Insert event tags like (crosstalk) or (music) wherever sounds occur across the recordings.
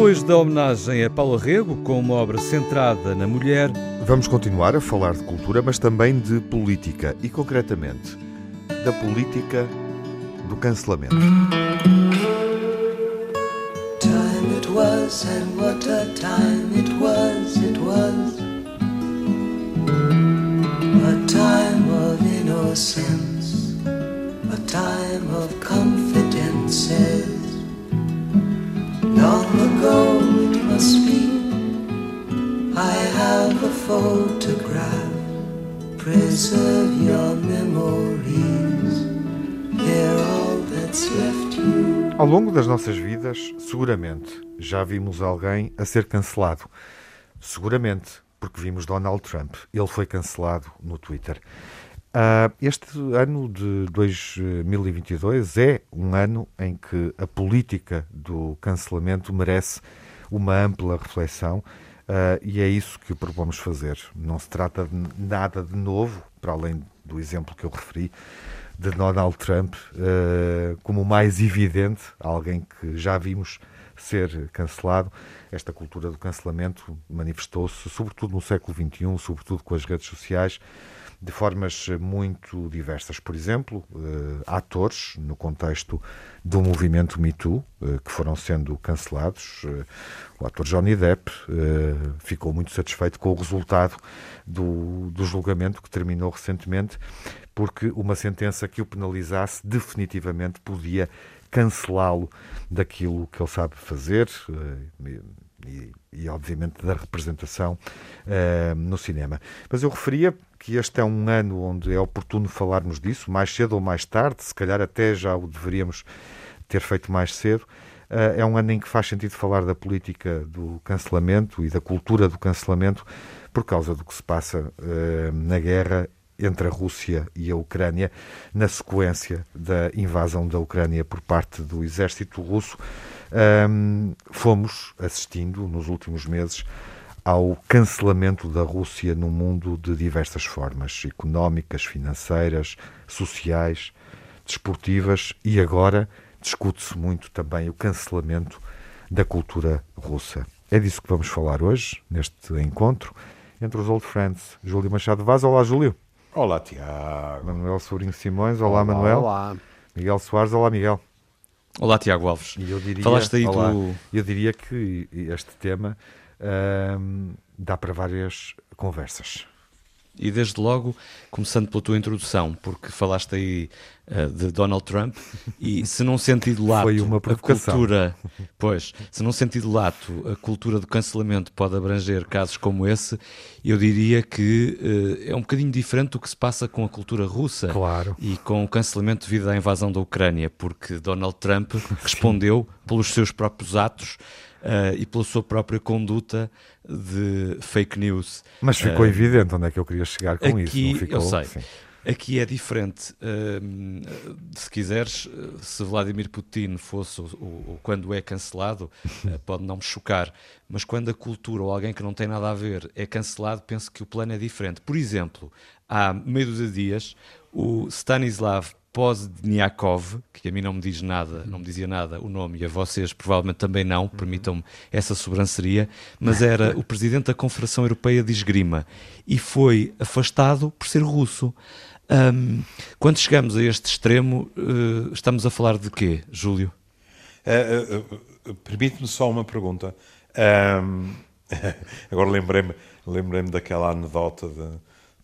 Depois da homenagem a Paulo Rego, com uma obra centrada na mulher, vamos continuar a falar de cultura, mas também de política e, concretamente, da política do cancelamento. Time it was, and what a time it was, it was a time of innocence, a time of confidences. Long ago it must be. I have a photograph. Preserve your memories. They're all that's left you. Ao longo das nossas vidas, seguramente já vimos alguém a ser cancelado. Seguramente, porque vimos Donald Trump. Ele foi cancelado no Twitter. Uh, este ano de 2022 é um ano em que a política do cancelamento merece uma ampla reflexão uh, e é isso que propomos fazer. Não se trata de nada de novo, para além do exemplo que eu referi, de Donald Trump uh, como o mais evidente, alguém que já vimos ser cancelado. Esta cultura do cancelamento manifestou-se, sobretudo no século XXI, sobretudo com as redes sociais de formas muito diversas. Por exemplo, uh, atores, no contexto do movimento Me Too, uh, que foram sendo cancelados. O ator Johnny Depp ficou muito satisfeito com o resultado do, do julgamento que terminou recentemente, porque uma sentença que o penalizasse definitivamente podia cancelá-lo daquilo que ele sabe fazer e, e obviamente da representação no cinema. Mas eu referia que este é um ano onde é oportuno falarmos disso, mais cedo ou mais tarde, se calhar até já o deveríamos ter feito mais cedo. Uh, é um ano em que faz sentido falar da política do cancelamento e da cultura do cancelamento por causa do que se passa uh, na guerra entre a Rússia e a Ucrânia, na sequência da invasão da Ucrânia por parte do exército russo um, fomos assistindo nos últimos meses ao cancelamento da Rússia no mundo de diversas formas económicas, financeiras, sociais, desportivas e agora discute-se muito também o cancelamento da cultura russa. É disso que vamos falar hoje, neste encontro entre os Old Friends. Júlio Machado Vaz. Olá, Júlio. Olá, Tiago. Manuel Sobrinho Simões. Olá, olá Manuel. Olá. Miguel Soares. Olá, Miguel. Olá, Tiago Alves. Eu diria, Falaste aí olá, do. Eu diria que este tema dá para várias conversas. E desde logo, começando pela tua introdução, porque falaste aí uh, de Donald Trump, (laughs) e se não sentido lato Foi uma a cultura, pois, se não sentido lato a cultura do cancelamento pode abranger casos como esse, eu diria que uh, é um bocadinho diferente do que se passa com a cultura russa claro. e com o cancelamento devido à invasão da Ucrânia, porque Donald Trump (laughs) respondeu pelos seus próprios atos uh, e pela sua própria conduta de fake news. Mas ficou uh, evidente onde é que eu queria chegar com aqui, isso. Ficou, eu sei. Sim. Aqui é diferente. Uh, se quiseres, se Vladimir Putin fosse, ou, quando é cancelado, uh, (laughs) pode não me chocar, mas quando a cultura ou alguém que não tem nada a ver é cancelado, penso que o plano é diferente. Por exemplo, há meio de dias, o Stanislav Pozniakov, que a mim não me diz nada, não me dizia nada o nome, e a vocês provavelmente também não, permitam-me essa sobranceria, mas era (laughs) o presidente da Confederação Europeia de Esgrima e foi afastado por ser russo. Um, quando chegamos a este extremo, uh, estamos a falar de quê, Júlio? Uh, uh, Permite-me só uma pergunta. Um, (laughs) agora lembrei-me lembrei daquela anedota de,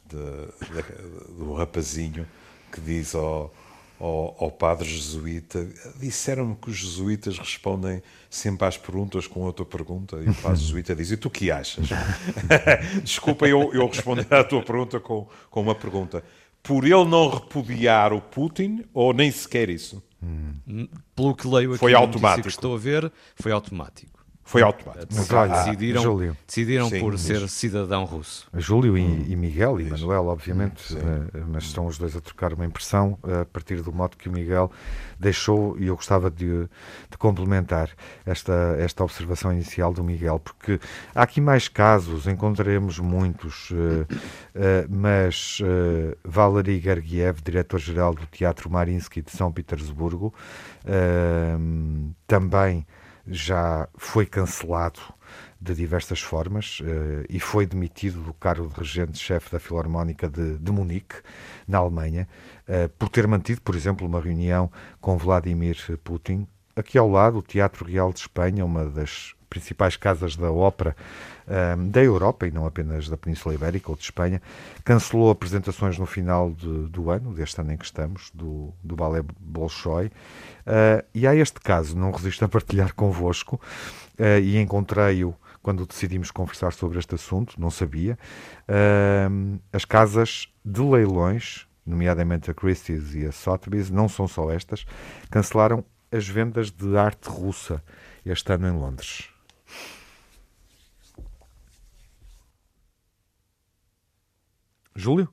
de, de, do rapazinho que diz ao, ao, ao padre jesuíta, disseram-me que os jesuítas respondem sempre às perguntas com outra pergunta, e o padre (laughs) jesuíta diz, e tu que achas? (laughs) Desculpa eu, eu responder à tua pergunta com, com uma pergunta. Por ele não repudiar o Putin, ou nem sequer isso? Hum. Pelo que leio aqui foi automático. que estou a ver, foi automático. Foi automático. Mas, decidiram Júlio. decidiram sim, por ser cidadão russo. Júlio e, hum. e Miguel e Manuel, obviamente, uh, mas estão os dois a trocar uma impressão uh, a partir do modo que o Miguel deixou e eu gostava de, de complementar esta, esta observação inicial do Miguel, porque há aqui mais casos, encontraremos muitos, uh, mas Valery Gergiev, diretor-geral do Teatro Marinsky de São Petersburgo, também já foi cancelado de diversas formas uh, e foi demitido do cargo de regente-chefe da Filarmónica de, de, Munique, na Alemanha, uh, por ter mantido, por exemplo, uma reunião com Vladimir Putin. Aqui ao lado, o Teatro Real de Espanha, uma das principais casas da ópera um, da Europa e não apenas da Península Ibérica ou de Espanha, cancelou apresentações no final de, do ano, deste ano em que estamos, do, do Ballet Bolshoi. Uh, e há este caso, não resisto a partilhar convosco, uh, e encontrei-o quando decidimos conversar sobre este assunto, não sabia. Uh, as casas de leilões, nomeadamente a Christie's e a Sotheby's, não são só estas, cancelaram as vendas de arte russa este ano em Londres. Júlio?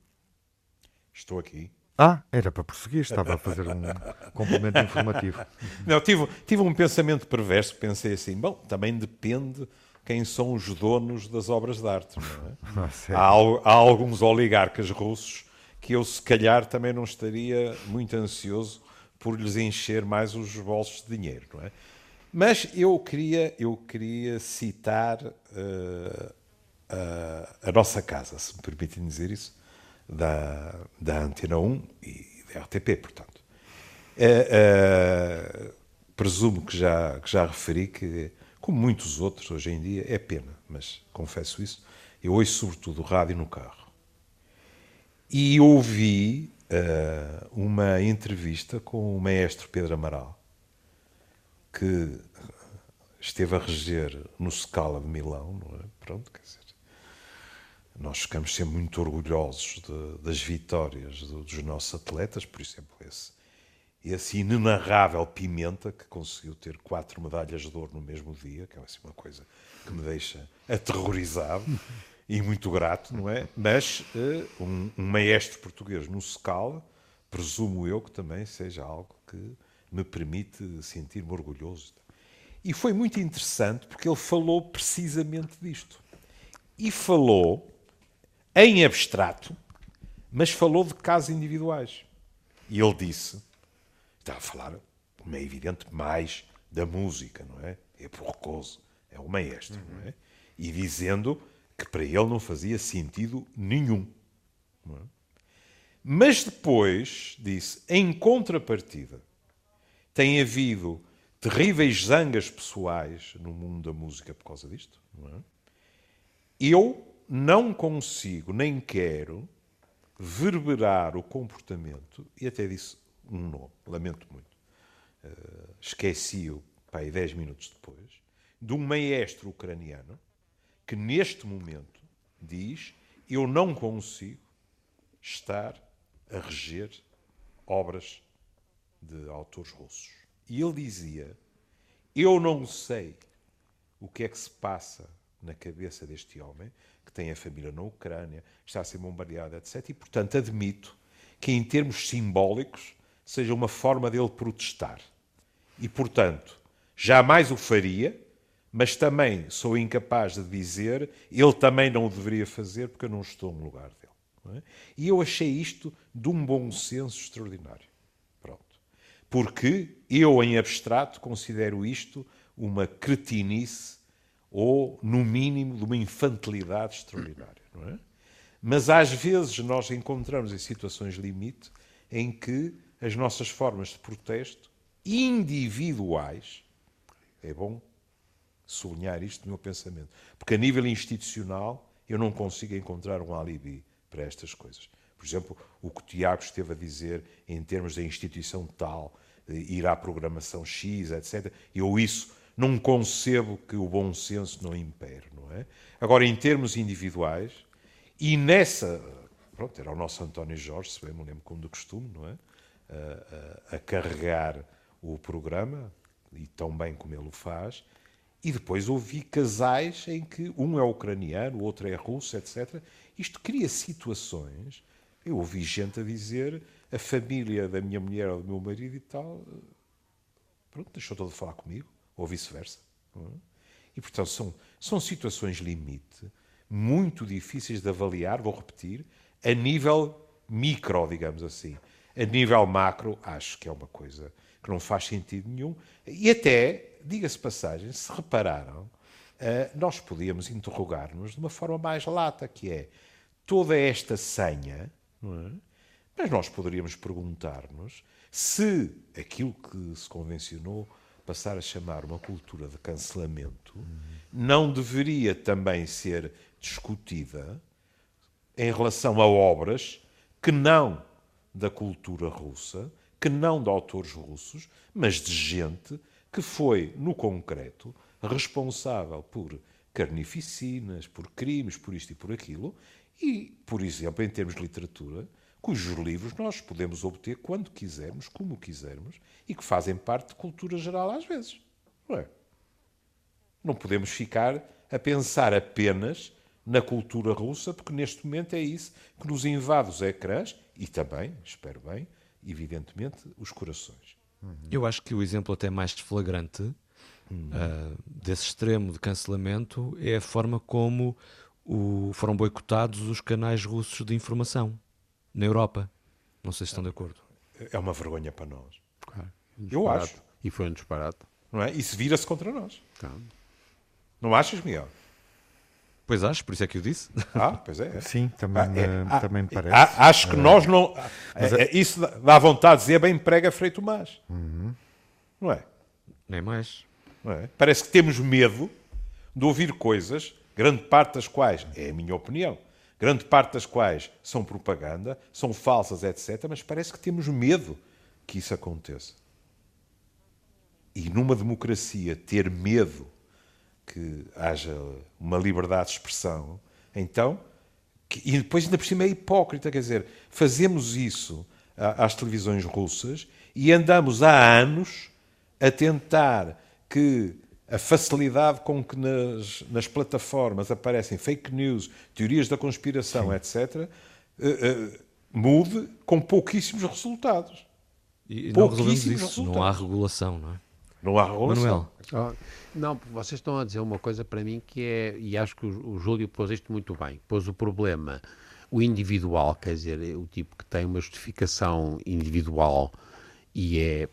Estou aqui. Ah, era para prosseguir, estava a fazer um (laughs) complemento informativo. Não, tive, tive um pensamento perverso, pensei assim, bom, também depende quem são os donos das obras de arte, é? (laughs) Ah, há, há alguns oligarcas russos que eu, se calhar, também não estaria muito ansioso por lhes encher mais os bolsos de dinheiro, não é? Mas eu queria, eu queria citar uh, a, nossa casa, se me permitem dizer isso, da, da Antena 1 e da RTP, portanto. É, é, presumo que já, que já referi que, como muitos outros hoje em dia, é pena, mas confesso isso, eu ouço sobretudo rádio no carro. E ouvi uh, uma entrevista com o maestro Pedro Amaral, que esteve a reger no Scala de Milão, é? Pronto, quer dizer, nós ficamos sempre muito orgulhosos de, das vitórias dos nossos atletas, por exemplo, esse, esse inenarrável Pimenta, que conseguiu ter quatro medalhas de ouro no mesmo dia, que é assim, uma coisa que me deixa aterrorizado e muito grato, não é? Mas uh, um, um, maestro português no Scala, presumo eu que também seja algo que me permite sentir-me orgulhoso. E foi muito interessante porque ele falou precisamente disto. E falou em abstrato, mas falou de casos individuais. E ele disse, está a falar, como é evidente, mais da música, não é? É porcoso, é o maestro, uhum. não é? E dizendo que para ele não fazia sentido nenhum. É? Mas depois disse, em contrapartida, tem havido terríveis zangas pessoais no mundo da música por causa disto. É? Eu não consigo nem quero verberar o comportamento, e até disse um nome, lamento muito, uh, esqueci-o, pai, dez minutos depois, de um maestro ucraniano que neste momento diz eu não consigo estar a reger obras de autores russos. E ele dizia, eu não sei o que é que se passa na cabeça deste homem, que tem a família na Ucrânia, está a ser bombardeado, etc. E, portanto, admito que, em termos simbólicos, seja uma forma dele protestar. E, portanto, jamais o faria, mas também sou incapaz de dizer ele também não o deveria fazer porque eu não estou no lugar dele. É? E eu achei isto de um bom senso extraordinário. Pronto. Porque eu, em abstrato, considero isto uma cretinice ou, no mínimo, de uma infantilidade extraordinária. Não é? Mas às vezes nós encontramos em situações limite em que as nossas formas de protesto individuais, é bom sublinhar isto no meu pensamento, porque a nível institucional eu não consigo encontrar um alibi para estas coisas. Por exemplo, o que o Tiago esteve a dizer em termos da instituição tal, ir à programação X, etc. Eu isso não concebo que o bom senso não impere, não é? Agora, em termos individuais, e nessa. Pronto, era o nosso António Jorge, se bem me lembro como do costume, não é? A, a, a carregar o programa, e tão bem como ele o faz, e depois ouvi casais em que um é ucraniano, o outro é russo, etc. Isto cria situações. Eu ouvi gente a dizer a família da minha mulher ou do meu marido e tal, pronto, deixou todo de falar comigo ou vice-versa. É? E, portanto, são, são situações limite muito difíceis de avaliar, vou repetir, a nível micro, digamos assim. A nível macro, acho que é uma coisa que não faz sentido nenhum. E até diga-se passagem, se repararam, eh, nós podíamos interrogar-nos de uma forma mais lata, que é toda esta senha, é? mas nós poderíamos perguntar-nos se aquilo que se convencionou passar a chamar uma cultura de cancelamento não deveria também ser discutida em relação a obras que não da cultura russa, que não de autores russos, mas de gente que foi, no concreto, responsável por carnificinas, por crimes, por isto e por aquilo, e, por exemplo, em termos de literatura, cujos livros nós podemos obter quando quisermos, como quisermos, e que fazem parte de cultura geral às vezes. Não é? Não podemos ficar a pensar apenas na cultura russa, porque neste momento é isso que nos invade os ecrãs e também, espero bem, evidentemente, os corações. Eu acho que o exemplo até mais flagrante uh, desse extremo de cancelamento é a forma como o, foram boicotados os canais russos de informação na Europa. Não sei se estão de acordo. É uma vergonha para nós. Claro. Eu acho. E foi um disparate. Não é? E se vira-se contra nós. Claro. Não achas, Miguel? Pois acho, por isso é que eu disse. Ah, pois é. Sim, também, Ah, é. me, Ah, também me parece. Ah, acho que nós não. é- é- isso dá- vontade de dizer bem prega Frei Tomás. Não é? Nem mais. Não é? Parece que temos medo de ouvir coisas, grande parte das quais, é a minha opinião, grande parte das quais são propaganda, são falsas, etc. Mas parece que temos medo que isso aconteça. E numa democracia, ter medo que haja uma liberdade de expressão, então, que- e depois ainda por cima é hipócrita, quer dizer, fazemos isso às televisões russas e andamos há anos a tentar que a facilidade com que nas, nas plataformas aparecem fake news, teorias da conspiração, etc., eh, eh, mude com pouquíssimos resultados. E não resolvemos Pouquíssimos isso. Não resultados. há regulação, não é? Não há regulação. Manuel, Oh, Não, vocês estão a dizer uma coisa para mim que é, e acho que o, o Júlio pôs isto muito bem, pôs o problema, o individual, quer dizer, o tipo que tem uma justificação individual e é,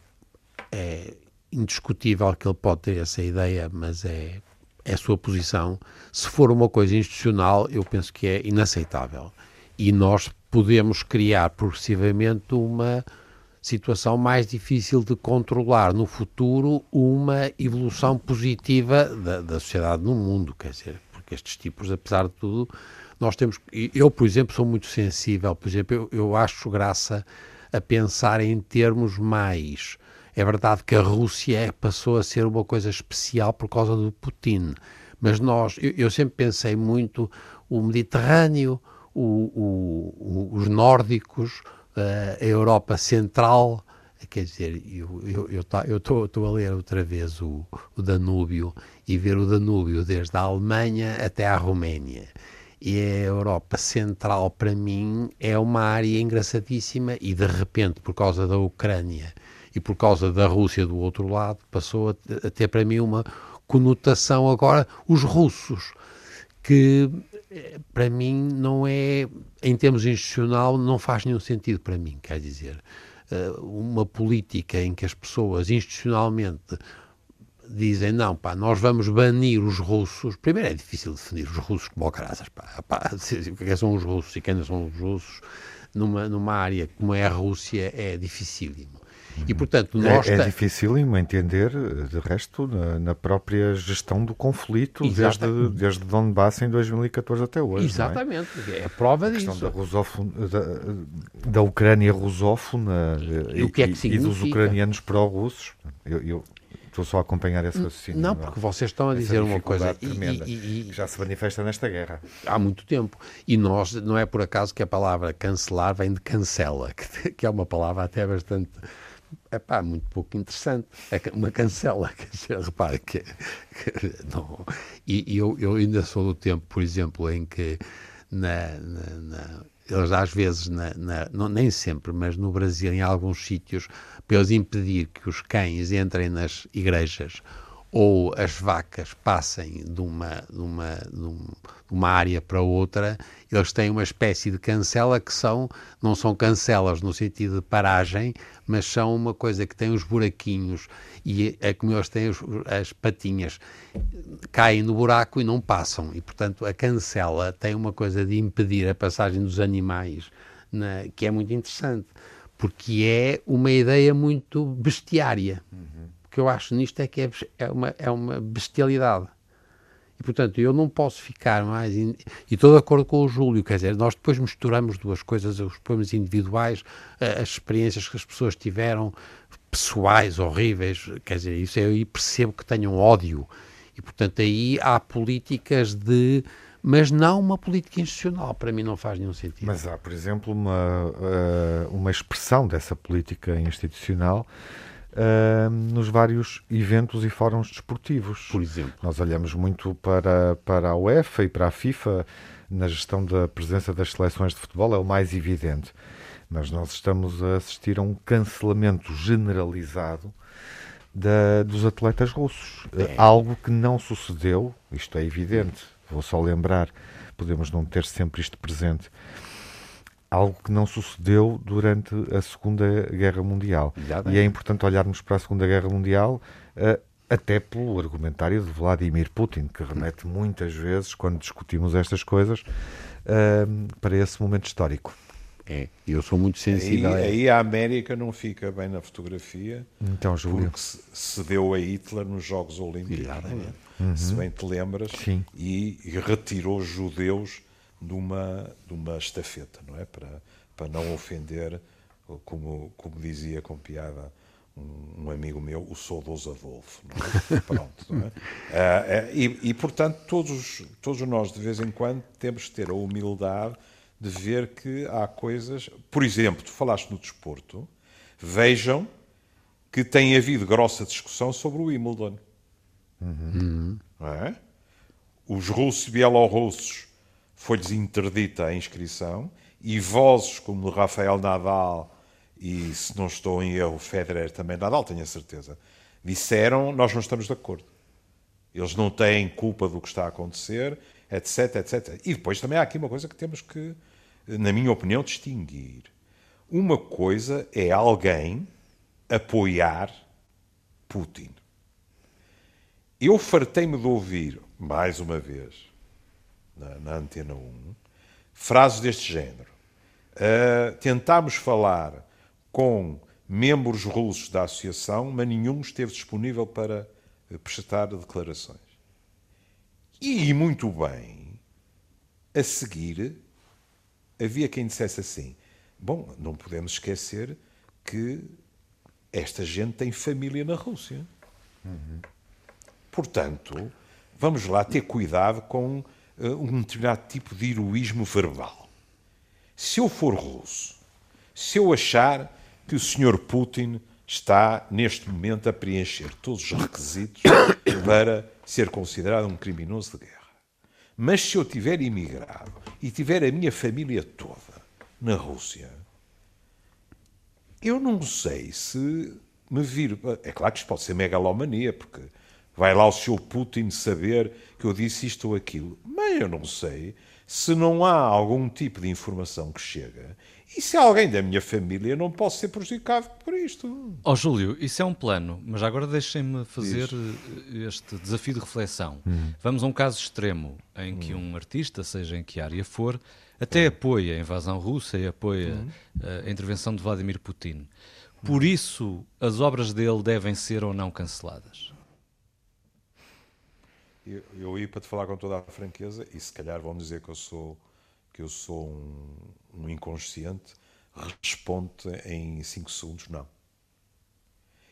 é indiscutível que ele pode ter essa ideia, mas é, é a sua posição. Se for uma coisa institucional, eu penso que é inaceitável. E nós podemos criar progressivamente uma situação mais difícil de controlar no futuro uma evolução positiva da, da sociedade no mundo, quer dizer, porque estes tipos, apesar de tudo, nós temos, eu, por exemplo, sou muito sensível, por exemplo, eu, eu acho graça a pensar em termos mais, é verdade que a Rússia passou a ser uma coisa especial por causa do Putin, mas nós, eu, eu sempre pensei muito o Mediterrâneo, o- o- o- os nórdicos, eh, a Europa Central, quer dizer, eu estou a ler outra vez o, o Danúbio e ver o Danúbio desde a Alemanha até à Roménia. E a Europa Central, para mim, é uma área engraçadíssima e, de repente, por causa da Ucrânia e por causa da Rússia do outro lado, passou a, te- a ter para mim uma conotação agora, os russos, que para mim não é, em termos institucional, não faz nenhum sentido para mim, quer dizer, eh, uma política em que as pessoas institucionalmente dizem, não, pá, nós vamos banir os russos. Primeiro é difícil definir os russos como ao caraças, pá, pá, o que é que são os russos e quem não são os russos numa, numa área como é a Rússia é dificílimo. E, portanto, nós... É, é dificílimo entender, de resto, na, na própria gestão do conflito desde, Exatamente. desde Donbass em 2014 até hoje. é? Exatamente, é prova A questão disso. da, rusófona, da, da Ucrânia rusófona E o que é que e dos ucranianos pró-russos. Eu, eu estou só a acompanhar esse raciocínio. Não, é? porque vocês estão a dizer uma coisa dificuldade e- tremenda, e- e- que já se manifesta nesta guerra. há muito tempo. E nós, não é por acaso que a palavra cancelar vem de cancela, (laughs) que, que é uma palavra até bastante, epá, muito pouco interessante. É uma cancela, (laughs) quer dizer, repare que, que não. E, e eu, eu ainda sou do tempo, por exemplo, em que na, na- na- eles às vezes, na- na- não, nem sempre, mas no Brasil, em alguns sítios, para eles impedir que os cães entrem nas igrejas ou as vacas passem de uma, de uma, de uma área para outra, eles têm uma espécie de cancela que são, não são cancelas no sentido de paragem, mas são uma coisa que tem os buraquinhos e é como eles têm os, as patinhas, caem no buraco e não passam. E, portanto, a cancela tem uma coisa de impedir a passagem dos animais, na, que é muito interessante, porque é uma ideia muito bestiária. Uhum que eu acho nisto é que é, é, uma, é uma bestialidade. E, portanto, eu não posso ficar mais. In... E estou de acordo com o Júlio, quer dizer, nós depois misturamos duas coisas, os problemas individuais, as experiências que as pessoas tiveram, pessoais, horríveis, quer dizer, isso eu aí percebo que tenham ódio. E, portanto, aí há políticas de. Mas não uma política institucional, para mim não faz nenhum sentido. Mas há, por exemplo, uma, eh, uma expressão dessa política institucional uh, nos vários eventos e fóruns desportivos. Por exemplo. Nós olhamos muito para, para a UEFA e para a FIFA na gestão da presença das seleções de futebol, é o mais evidente. Mas nós estamos a assistir a um cancelamento generalizado da, dos atletas russos. É. Algo que não sucedeu, isto é evidente, vou só lembrar, podemos não ter sempre isto presente, algo que não sucedeu durante a Segunda Guerra Mundial. E é importante olharmos para a Segunda Guerra Mundial uh, até pelo argumentário de Vladimir Putin, que remete muitas vezes, quando discutimos estas coisas, uh, para esse momento histórico. É, eu sou muito sensível. Aí, aí, a América não fica bem na fotografia. Então, Júlio. Porque se deu a Hitler nos Jogos Olímpicos. Uhum. Se bem te lembras. Sim. E, e retirou judeus de uma, de uma estafeta, não é? Para, para não ofender, como, como dizia com piada um, um amigo meu, o saudoso Adolfo. Não é? (laughs) Pronto, não é? Ah, é, e, e, portanto, todos, todos nós, de vez em quando, temos que ter a humildade de ver que há coisas. Por exemplo, tu falaste no desporto, vejam que tem havido grossa discussão sobre o Wimbledon. Uhum. É? Os russos e bielorrussos foi-lhes interdita a inscrição e vozes como Rafael Nadal e, se não estou em erro, Federer também, Nadal, tenho a certeza, disseram nós não estamos de acordo. Eles não têm culpa do que está a acontecer, etc, etc. E depois também há aqui uma coisa que temos que, na minha opinião, distinguir. Uma coisa é alguém apoiar Putin. Eu fartei-me de ouvir, mais uma vez, na, na Antena 1, frases deste género. Uh, tentámos falar com membros russos da associação, mas nenhum esteve disponível para prestar declarações. E, muito bem, a seguir, havia quem dissesse assim: bom, não podemos esquecer que esta gente tem família na Rússia. Uhum. Portanto, vamos lá ter cuidado com eh, um determinado tipo de heroísmo verbal. Se eu for russo, se eu achar que o Sr. Putin está, neste momento, a preencher todos os requisitos (coughs) para ser considerado um criminoso de guerra, mas se eu tiver imigrado e tiver a minha família toda na Rússia, eu não sei se me vir. É claro que isto pode ser megalomania, porque vai lá o Sr. Putin saber que eu disse isto ou aquilo. Mas eu não sei se não há algum tipo de informação que chega e se alguém da minha família não pode ser prejudicado por isto. Ó oh, Júlio, isso é um plano, mas agora deixem-me fazer eh, este desafio de reflexão. Hum. Vamos a um caso extremo em que hum. um artista, seja em que área for, até hum. apoia a invasão russa e apoia hum. eh, a intervenção de Vladimir Putin. Por isso, as obras dele devem ser ou não canceladas. Eu, eu ia para te falar com toda a franqueza, e se calhar vão dizer que eu sou, que eu sou um, um inconsciente, responde em 5 segundos: não.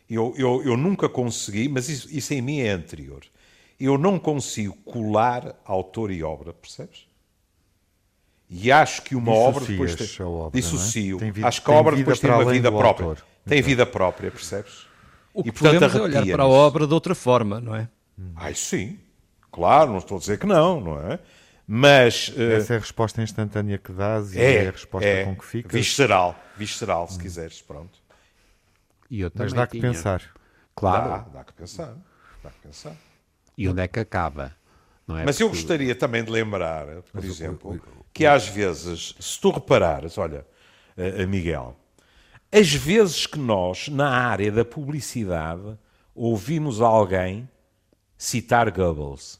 Eu, eu, eu nunca consegui, mas isso, isso em mim é anterior. Eu não consigo colar autor e obra, percebes? E acho que uma obra depois tem, obra, é? dissocio. É? Vida, acho que a obra depois tem uma vida própria. Autor. Tem vida própria, percebes? O que e, portanto, podemos é olhar para a obra de outra forma, não é? Ai, sim. Claro, não estou a dizer que não, não é? Mas. Eh, Essa é a resposta instantânea que dás e é, é a resposta é, com que fica. Visceral, visceral, se hum. quiseres, pronto. Mas dá que pensar. Claro. Dá, dá que pensar. Vai pensar. E onde é que acaba? Não é? Mas eu gostaria também de lembrar, por exemplo, que às vezes, se tu reparares, olha, eh, eh, Miguel, as vezes que nós, na área da publicidade, ouvimos alguém citar Goebbels.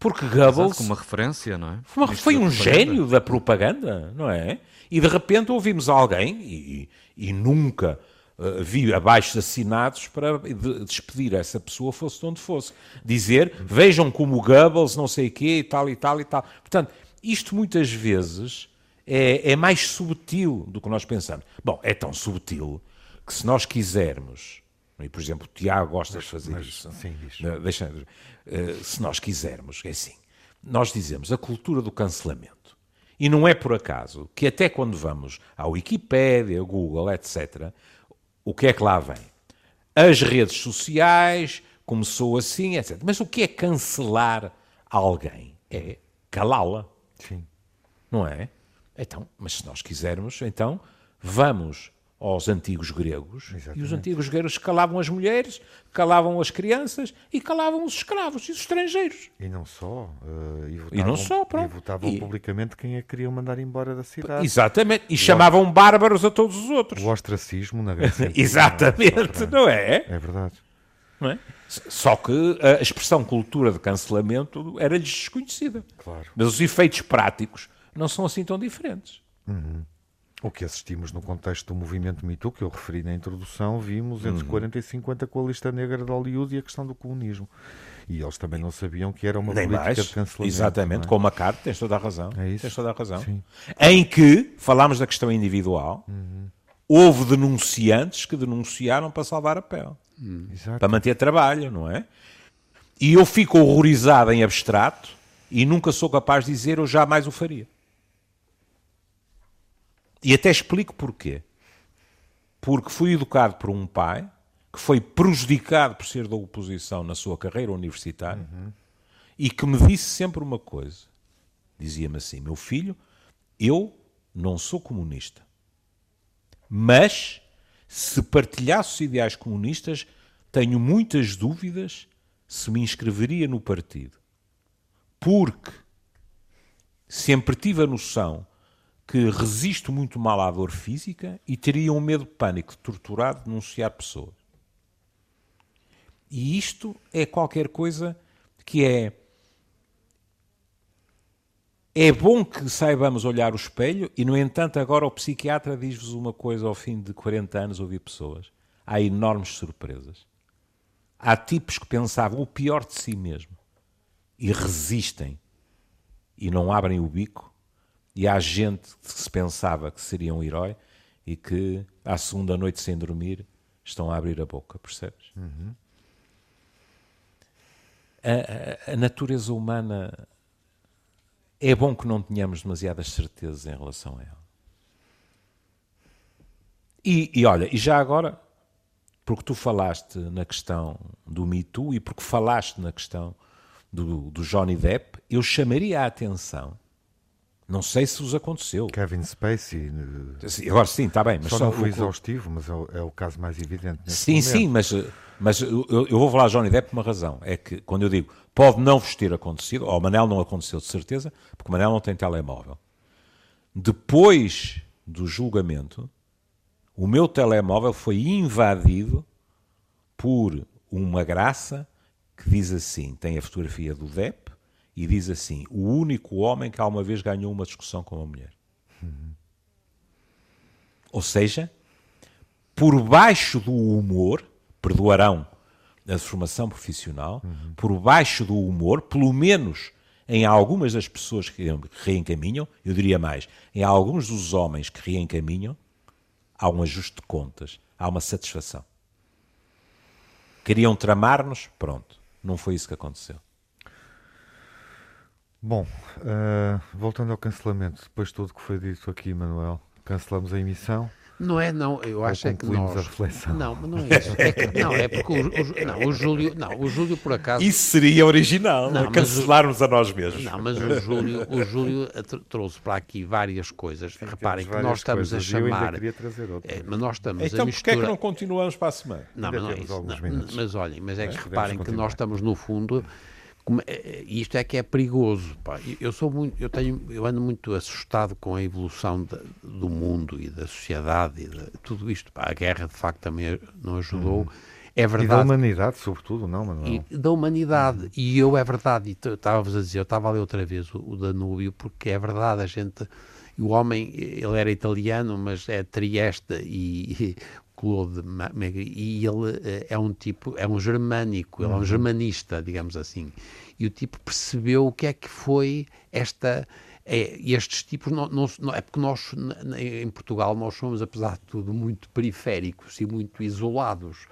Porque Exato, Goebbels com uma referência, não é? foi, uma- foi um gênio da propaganda, não é? E de repente ouvimos alguém, e, e nunca eh, vi abaixo assinados para de- despedir essa pessoa, fosse de onde fosse. Dizer, vejam como Goebbels, não sei o quê, e tal, e tal, e tal. Portanto, isto muitas vezes é, é mais subtil do que nós pensamos. Bom, é tão subtil que se nós quisermos, e por exemplo, o Tiago gosta de fazer mas, isso. sim, Deixa, eh, se nós quisermos, é assim, nós dizemos a cultura do cancelamento. E não é por acaso que até quando vamos à Wikipédia, Google, etc., o que é que lá vem? As redes sociais, começou assim, etc. Mas o que é cancelar alguém? É calá-la Sim. não é? Então, mas se nós quisermos, então vamos aos antigos gregos e os Exatamente. antigos gregos calavam as mulheres, calavam as crianças e calavam os escravos e os estrangeiros. E não só. eh, e, votavam, E não só, pronto. E votavam E- publicamente quem a queriam mandar embora da cidade. Exatamente. E chamavam bárbaros a todos os outros. O ostracismo na Grécia. (laughs) Antiga, Exatamente, não é? É verdade. Não é? Só que a expressão cultura de cancelamento era-lhes desconhecida. Claro. Mas os efeitos práticos não são assim tão diferentes. O que assistimos no contexto do movimento Me Too, que eu referi na introdução, vimos Uhum. entre 40 e 50 com a lista negra de Hollywood e a questão do comunismo. E eles também não sabiam que era uma Nem política mais. de cancelamento. Exatamente, é? com uma carta, tens toda a razão. É isso. Tens toda a razão. Sim. Em que, falámos da questão individual, houve denunciantes que denunciaram para salvar a pele, Exato. para manter trabalho, não é? E eu fico horrorizado em abstrato e nunca sou capaz de dizer eu jamais o faria. E até explico porquê. Porque fui educado por um pai que foi prejudicado por ser da oposição na sua carreira universitária e que me disse sempre uma coisa. Dizia-me assim: meu filho, eu não sou comunista, mas se partilhasse os ideais comunistas, tenho muitas dúvidas se me inscreveria no partido. Porque sempre tive a noção que resisto muito mal à dor física e teria um medo de pânico de torturar, de denunciar pessoas. E isto é qualquer coisa que é. É bom que saibamos olhar o espelho e, no entanto, agora o psiquiatra diz-vos uma coisa ao fim de 40 anos ouvir pessoas. Há enormes surpresas. Há tipos que pensavam o pior de si mesmo e resistem e não abrem o bico. E há gente que se pensava que seria um herói e que, à segunda noite sem dormir, estão a abrir a boca, percebes? A, a- a natureza humana é bom que não tenhamos demasiadas certezas em relação a ela. E, e olha, e já agora, porque tu falaste na questão do Me Too e porque falaste na questão do, do Johnny Depp, eu chamaria a atenção. Não sei se vos aconteceu. Kevin Spacey eh, Sim, Agora sim, está bem, mas só só não foi o- exaustivo, mas é o, é o caso mais evidente. Sim, momento. sim, mas, mas eu, eu vou falar de Johnny Depp por uma razão. É que quando eu digo pode não vos ter acontecido, ou Manel não aconteceu de certeza, porque Manel não tem telemóvel. Depois do julgamento, o meu telemóvel foi invadido por uma graça que diz assim: tem a fotografia do Depp e diz assim: o único homem que alguma vez ganhou uma discussão com uma mulher. Ou seja, por baixo do humor, perdoarão a formação profissional, por baixo do humor, pelo menos em algumas das pessoas que reencaminham, eu diria mais, em alguns dos homens que reencaminham, há um ajuste de contas, há uma satisfação. Queriam tramar-nos, pronto. Não foi isso que aconteceu. Bom, eh, voltando ao cancelamento, depois de tudo que foi dito aqui, Manuel, cancelamos a emissão. Não é, não, eu acho é que nós... a reflexão? Não, mas não é isso. É que, não, é porque o, o- não, o Júlio, não, o Júlio por acaso... Isso seria original, Não, mas o- cancelarmos a nós mesmos. Não, mas o Júlio, o Júlio tr- trouxe para aqui várias coisas. Reparem que nós estamos a coisas eu chamar... ainda queria trazer outra. É, mas nós estamos a Então porquê é misturar... que não continuamos para a semana? Não, Ainda mas não é isso. alguns Não, mas olhem, mas é que Podemos reparem que continuar. nós estamos no fundo. Como- eh, isto é que é perigoso. pá. Eu- sou muito, eu tenho, eu ando muito assustado com a evolução da- do mundo e da sociedade e de tudo isto. pá. A guerra de facto também não ajudou. É Uhum. E da verdade. humanidade, sobretudo, não, Manuel? E da humanidade. E eu, é verdade, e estava-vos a dizer, eu estava a ler outra vez o, o Danúbio, porque é verdade, a gente. O homem, ele era italiano, mas é Trieste e, Claude e ele eh, é um tipo, é um germânico, ele é um germanista, digamos assim. E o tipo percebeu o que é que foi esta. É, estes tipos, não, não, é porque nós, em Portugal, nós somos, apesar de tudo, muito periféricos e muito isolados.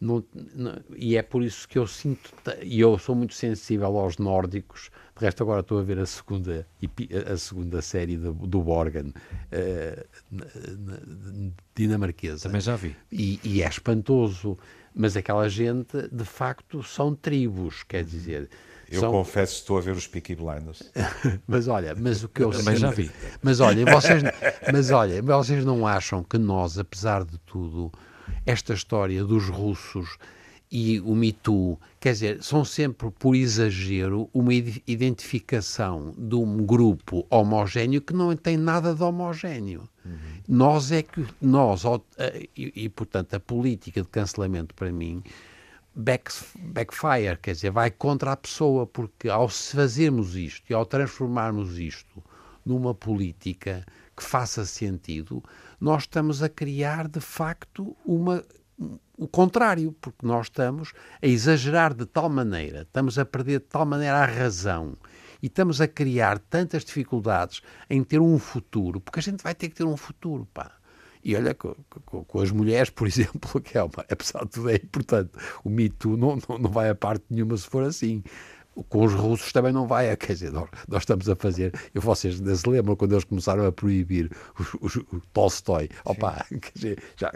Não- não- e é por isso que eu sinto, e eu sou muito sensível aos nórdicos. De resto, agora estou a ver a segunda, a segunda série do, do Borgen, na- dinamarquesa. Também já vi. E, e é espantoso. Mas aquela gente, de facto, são tribos, quer dizer. Eu são- confesso que estou a ver os Peaky Blinders. (laughs) mas olha, mas o que eu Também sinto- já vi. Mas olha, vocês, mas olha, vocês não acham que nós, apesar de tudo, esta história dos russos e o Me Too, quer dizer, são sempre, por exagero, uma ide- identificação de um grupo homogéneo que não tem nada de homogéneo. Nós é que, nós, e, e, portanto, a política de cancelamento, para mim, back, backfire, quer dizer, vai contra a pessoa, porque ao fazermos isto e ao transformarmos isto numa política que faça sentido, nós estamos a criar de facto uma o contrário, porque nós estamos a exagerar de tal maneira, estamos a perder de tal maneira a razão e estamos a criar tantas dificuldades em ter um futuro, porque a gente vai ter que ter um futuro, pá. E olha, com, com- com as mulheres, por (laughs) exemplo, que é uma, apesar de tudo é importante, o Me Too não, não, não vai a parte nenhuma se for assim. Com os russos também não vai, quer dizer, nós, nós estamos a fazer, e vocês ainda se lembram quando eles começaram a proibir o Tolstói, opa, quer dizer, já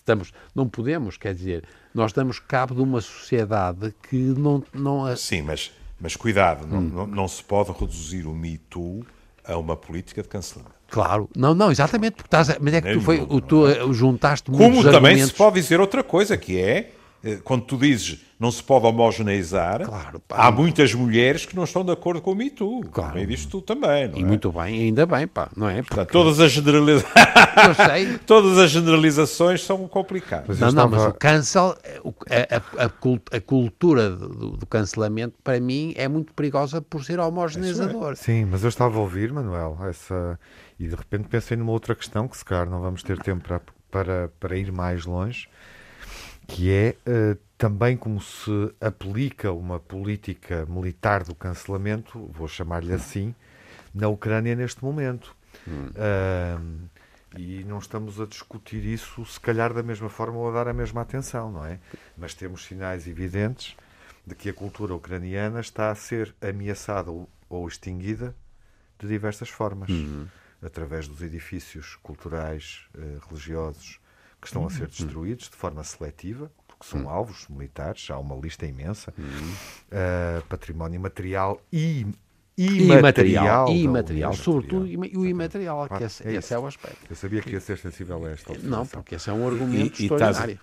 estamos, não podemos, quer dizer, nós damos cabo de uma sociedade que não, não a- Sim, mas, mas cuidado, não, Hum. não, não se pode reduzir o Me Too a uma política de cancelamento. Claro, não, não, exatamente, porque estás a, mas é que tu, foi, tu eh, juntaste Como muitos também argumentos. se pode dizer outra coisa, que é, quando tu dizes não se pode homogeneizar, Claro, pá. há muitas mulheres que não estão de acordo com o Me Too. Claro. Também diz tu também, não E é? muito bem, ainda bem, pá, não é? Portanto, todas, as generaliza... Eu sei. (laughs) todas as generalizações são complicadas. Mas Não, eu não, estava- mas o cancel, eh, a, a- a cult- a cultura do, do cancelamento, para mim, é muito perigosa por ser homogeneizador. Sim, mas eu estava a ouvir, Manuel, essa... e de repente pensei numa outra questão que se calhar não vamos ter tempo para, para, para ir mais longe, que é eh, também como se aplica uma política militar do cancelamento, vou chamar-lhe assim, na Ucrânia neste momento. Ahm, e não estamos a discutir isso, se calhar da mesma forma ou a dar a mesma atenção, não é? Mas temos sinais evidentes de que a cultura ucraniana está a ser ameaçada ou, extinguida de diversas formas, através dos edifícios culturais, eh, religiosos, que estão a ser destruídos de forma seletiva, porque são alvos militares, há uma lista imensa, eh, património material e imaterial. E imaterial, sobretudo e o imaterial, que esse, é esse é o aspecto. Eu sabia que ia ser sensível a esta Não, observação. porque esse é um argumento E- e estás- extraordinário.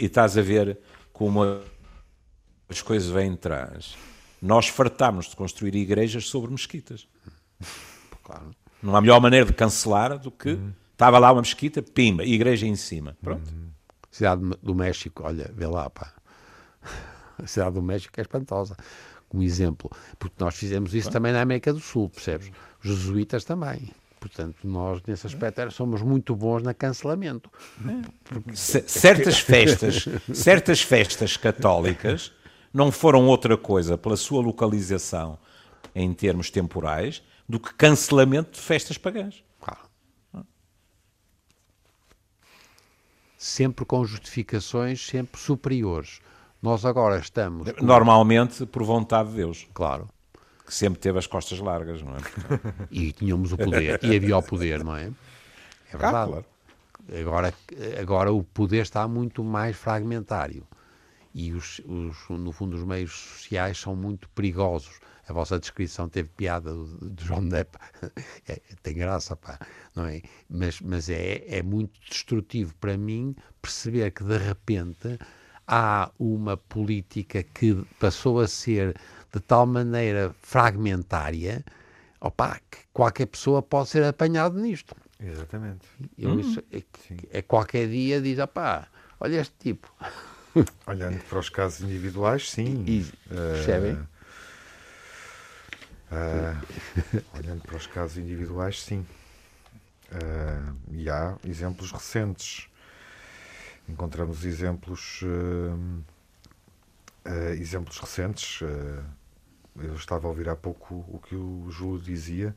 E estás a ver como as coisas vêm atrás. Nós fartámos de construir igrejas sobre mesquitas. Claro. Não há melhor maneira de cancelar do que estava lá uma mesquita, pimba, igreja em cima. Pronto. Cidade do México, olha, vê lá, pá. A (laughs) cidade do México é espantosa, como exemplo. Porque nós fizemos isso também na América do Sul, percebes? Os jesuítas também. Portanto, nós, nesse aspecto, somos muito bons na cancelamento. C- certas festas, certas festas católicas não foram outra coisa pela sua localização em termos temporais do que cancelamento de festas pagãs. Sempre com justificações sempre superiores. Nós agora estamos. com- Normalmente por vontade de Deus, Claro. que sempre teve as costas largas, não é? E tínhamos o poder. E havia o poder, não é? É verdade. claro. Agora, agora o poder está muito mais fragmentário e os, os, no fundo os meios sociais são muito perigosos. A vossa descrição teve piada de João Depp, (laughs) é, tem graça, pá, não é? Mas, mas é, é muito destrutivo para mim perceber que de repente há uma política que passou a ser de tal maneira fragmentária, opa, que qualquer pessoa pode ser apanhado nisto. Exatamente. Eu, hum, isso, é, é, qualquer dia diz, opá, olha este tipo. Olhando para os casos individuais, sim. E, percebem? Uh, uh, olhando para os casos individuais, sim. Uh, e há exemplos recentes. Encontramos exemplos, exemplos recentes. eu estava a ouvir há pouco o que o Júlio dizia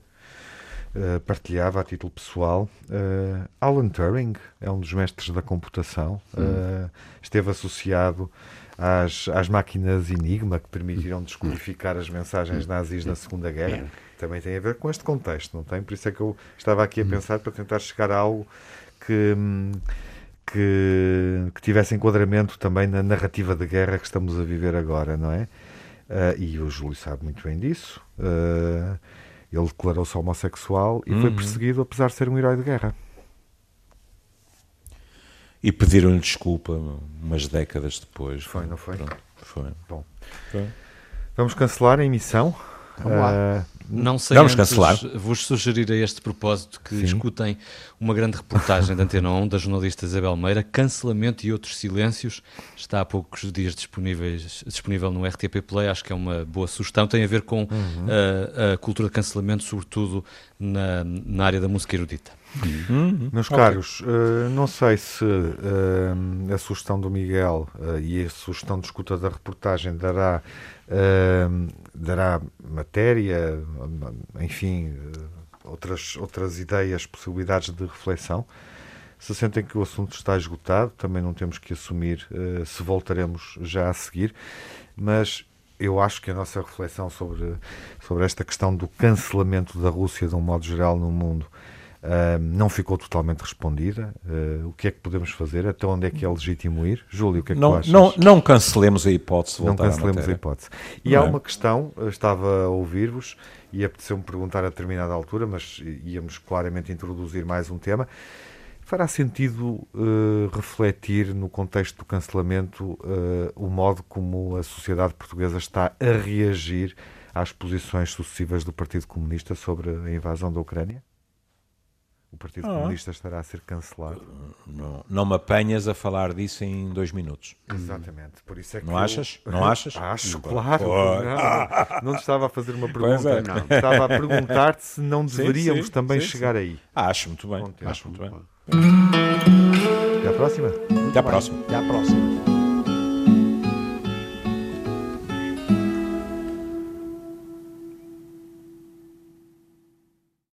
Uh, partilhava a título pessoal. Uh, Alan Turing é um dos mestres da computação, uh, esteve associado às, às máquinas Enigma que permitiram descodificar as mensagens nazis na Segunda Guerra. Também tem a ver com este contexto, não tem? Por isso é que eu estava aqui a pensar para tentar chegar a algo que. Que, que tivesse enquadramento também na narrativa de guerra que estamos a viver agora, não é? e o Júlio sabe muito bem disso. Uh, ele declarou-se homossexual e uhum. foi perseguido apesar de ser um herói de guerra. E pediram-lhe desculpa umas décadas depois. Foi, não foi? Pronto, foi. Bom. Foi. Vamos cancelar a emissão. Vamos lá. Uh, não sei Vamos cancelar. vos sugerir a este propósito que Sim. escutem uma grande reportagem da Antena 1 da jornalista Isabel Meira, Cancelamento e Outros Silêncios. Está há poucos dias disponíveis, disponível no RTP Play, acho que é uma boa sugestão. Tem a ver com uhum. uh, a cultura de cancelamento, sobretudo na, na área da música erudita. Uhum. Meus okay. caros, uh, não sei se uh, a sugestão do Miguel uh, e a sugestão de escuta da reportagem dará, dará matéria, enfim, outras, outras ideias, possibilidades de reflexão. Se sentem que o assunto está esgotado, também não temos que assumir se voltaremos já a seguir, mas eu acho que a nossa reflexão sobre, sobre esta questão do cancelamento da Rússia de um modo geral no mundo Uh, não ficou totalmente respondida. Uh, o que é que podemos fazer? Até onde é que é legítimo ir? Júlio, o que é que não, tu achas? Não, não cancelemos a hipótese. Não cancelemos a hipótese. E não há é? uma questão, estava a ouvir-vos e apeteceu-me perguntar a determinada altura, mas íamos claramente introduzir mais um tema. Fará sentido uh, refletir no contexto do cancelamento o modo como a sociedade portuguesa está a reagir às posições sucessivas do Partido Comunista sobre a invasão da Ucrânia? O Partido ah. Comunista estará a ser cancelado. Não, não me apanhas a falar disso em dois minutos. Exatamente. Por isso é que não eu... achas? Não achas? (laughs) Acho, claro. Não, não te estava a fazer uma pergunta. É. Não. Estava a (laughs) perguntar-te se não deveríamos sim, sim, também sim, chegar aí. Acho muito bem. Acho muito bem. Até à próxima. Até à próxima. Até à próxima.